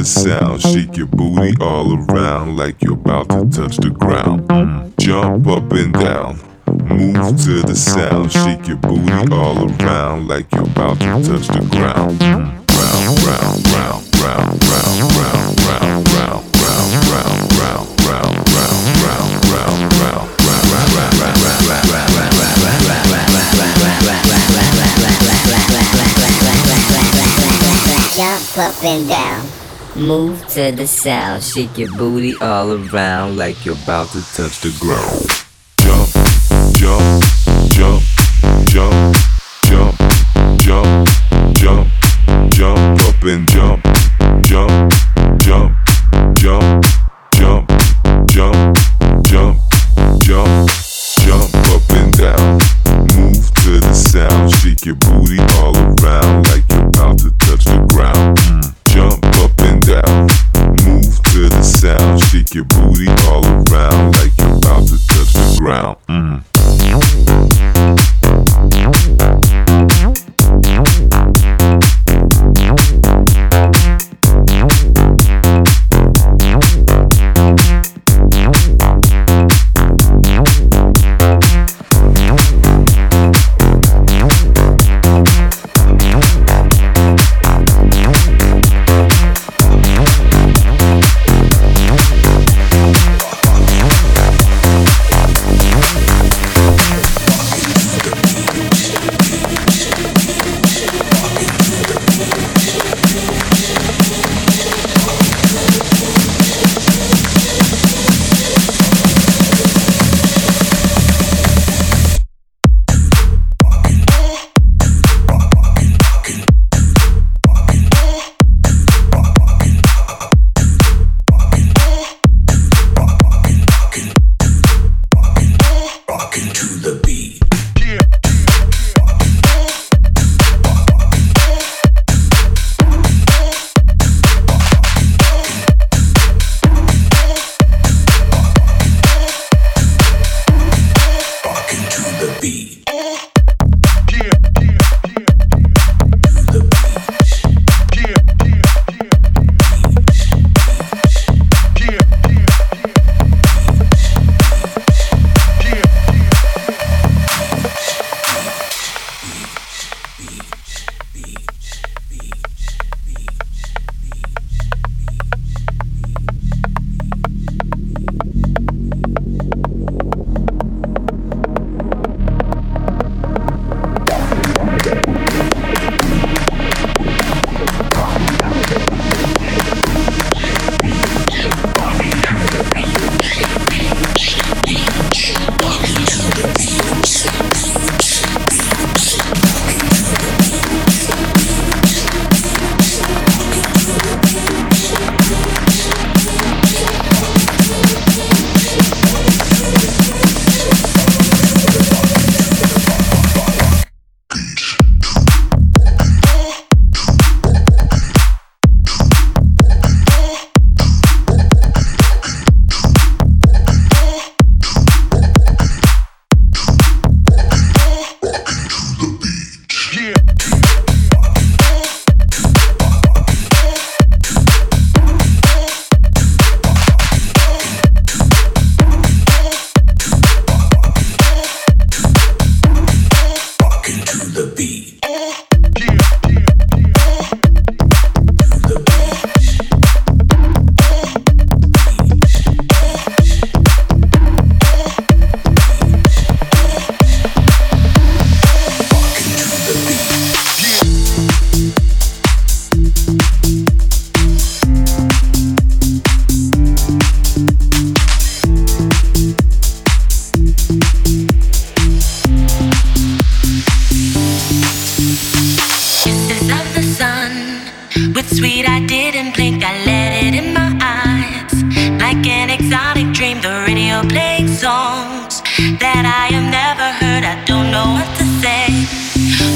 the sound. Shake your booty all around like you're about to touch the ground. Jump up and down. Move to the sound. Shake your booty all around like you're about to touch the ground. Round, round, round, round, round, round, round, round. Jump up and down. Move to the south, shake your booty all around like you're about to touch the ground.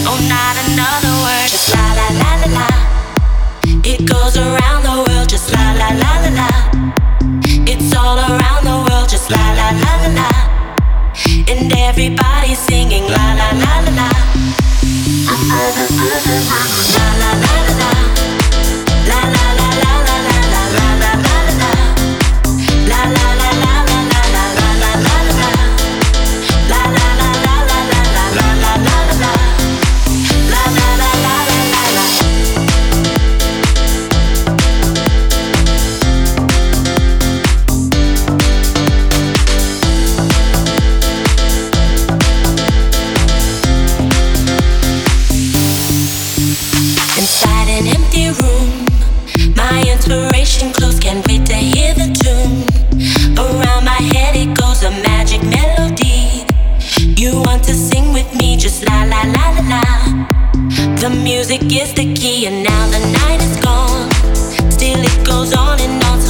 Oh, not another word. Just la la la la la. It goes around the world. Just la la la la la. It's all around the world. Just la la la la la. And everybody's singing la la la la la. La la la la la. music is the key, and now the night is gone. Still, it goes on and on.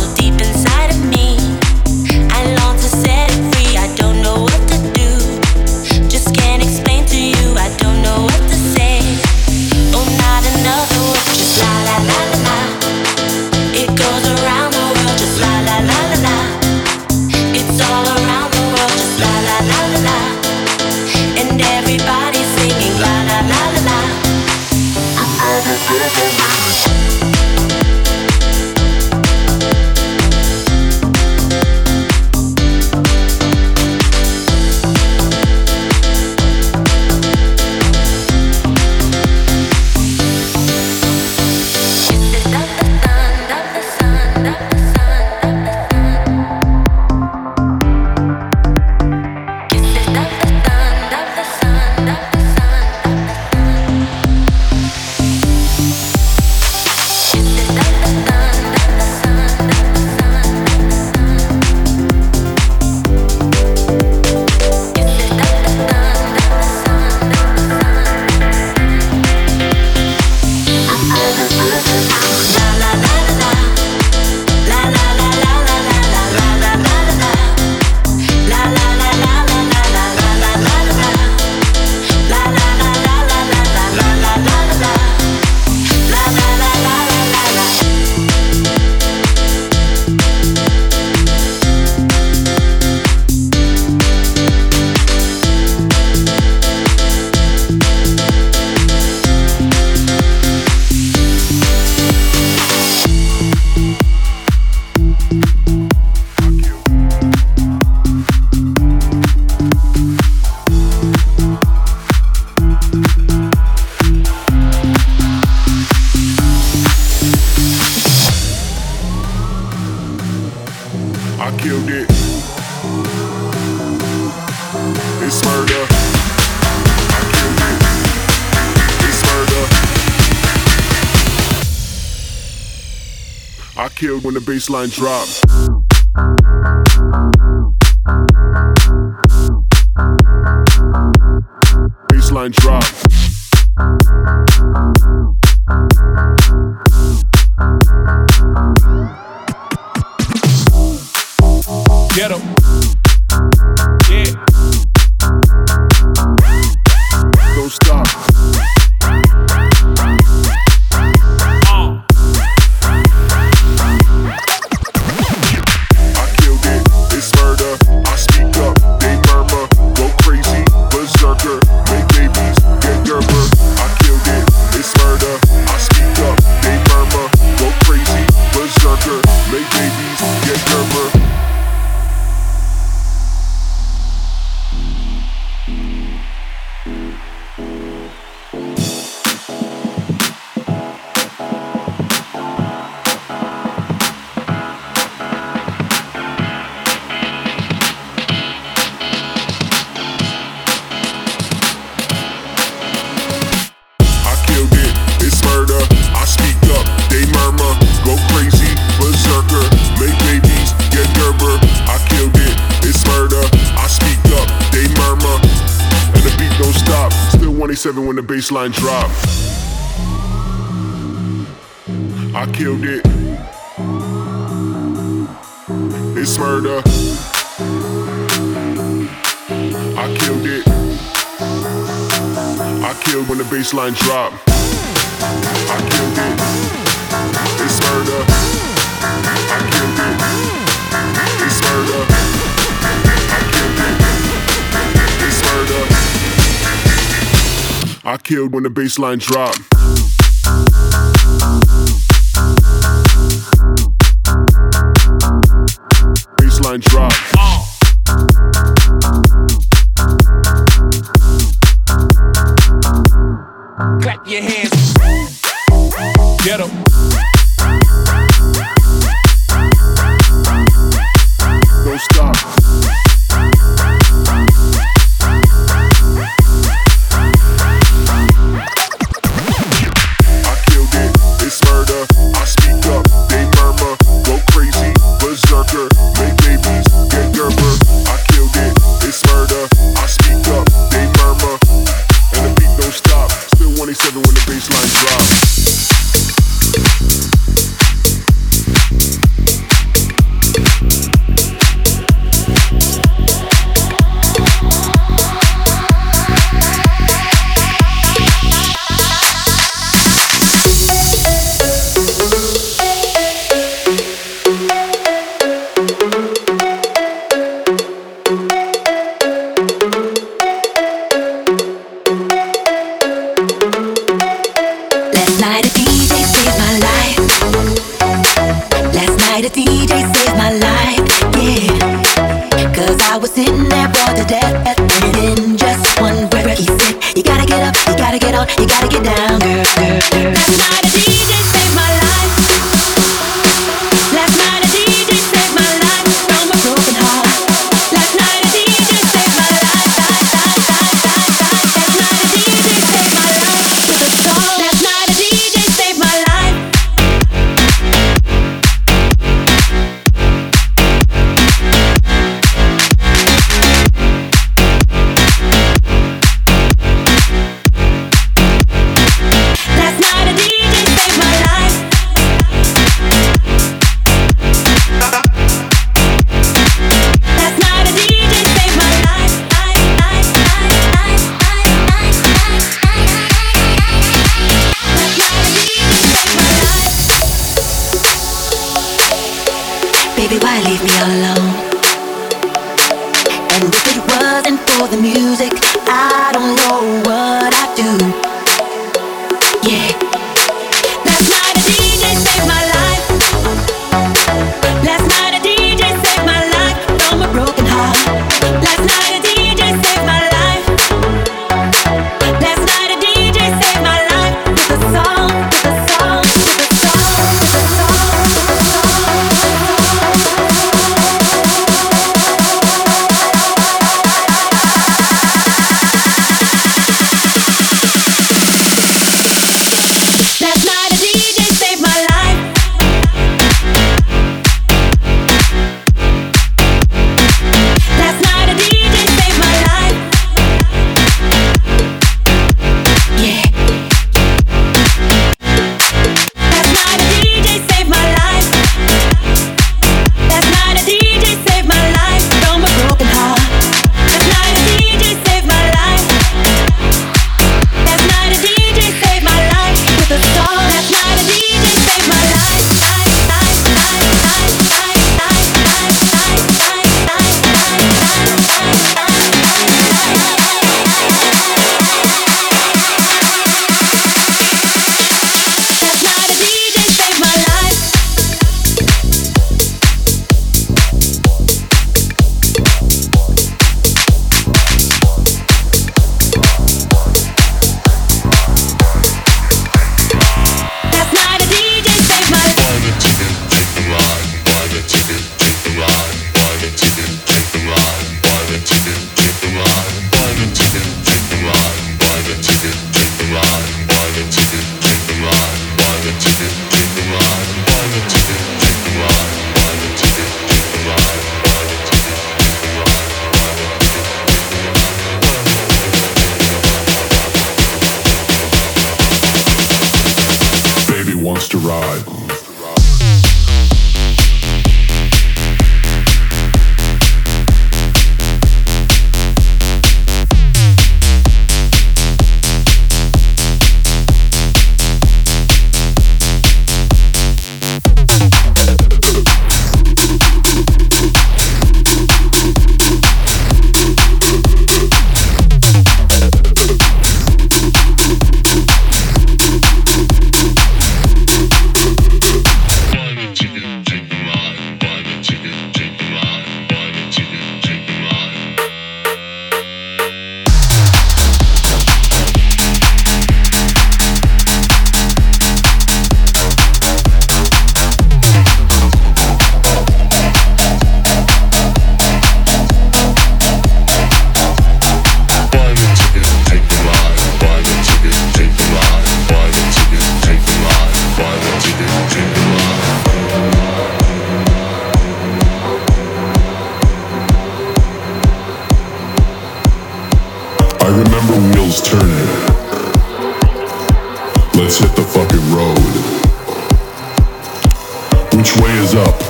killed when the bassline drops. I killed when the bassline drop. Bassline drop.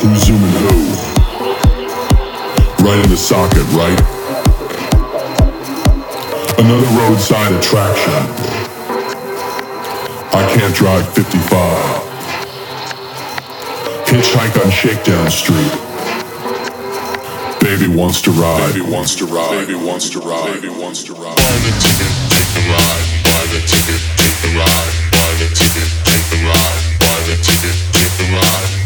Who's zooming who? Right in the socket, right? Another roadside attraction. I can't drive 55. Hitchhike on Shakedown Street. Baby wants to ride. Baby wants to ride. Baby wants to ride. Baby wants to ride. Buy the ticket, take the ride. Buy the ticket, take the ride. Buy the ticket, take the ride. Buy the ticket, take the ride.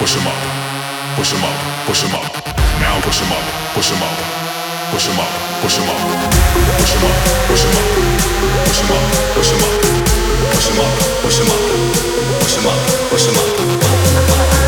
push him up, push him up, push him up. Now push him up, push him up, push him up, push him up, push him up, push him up, push him up, push him up, push him up, push him up, push him up, push him up.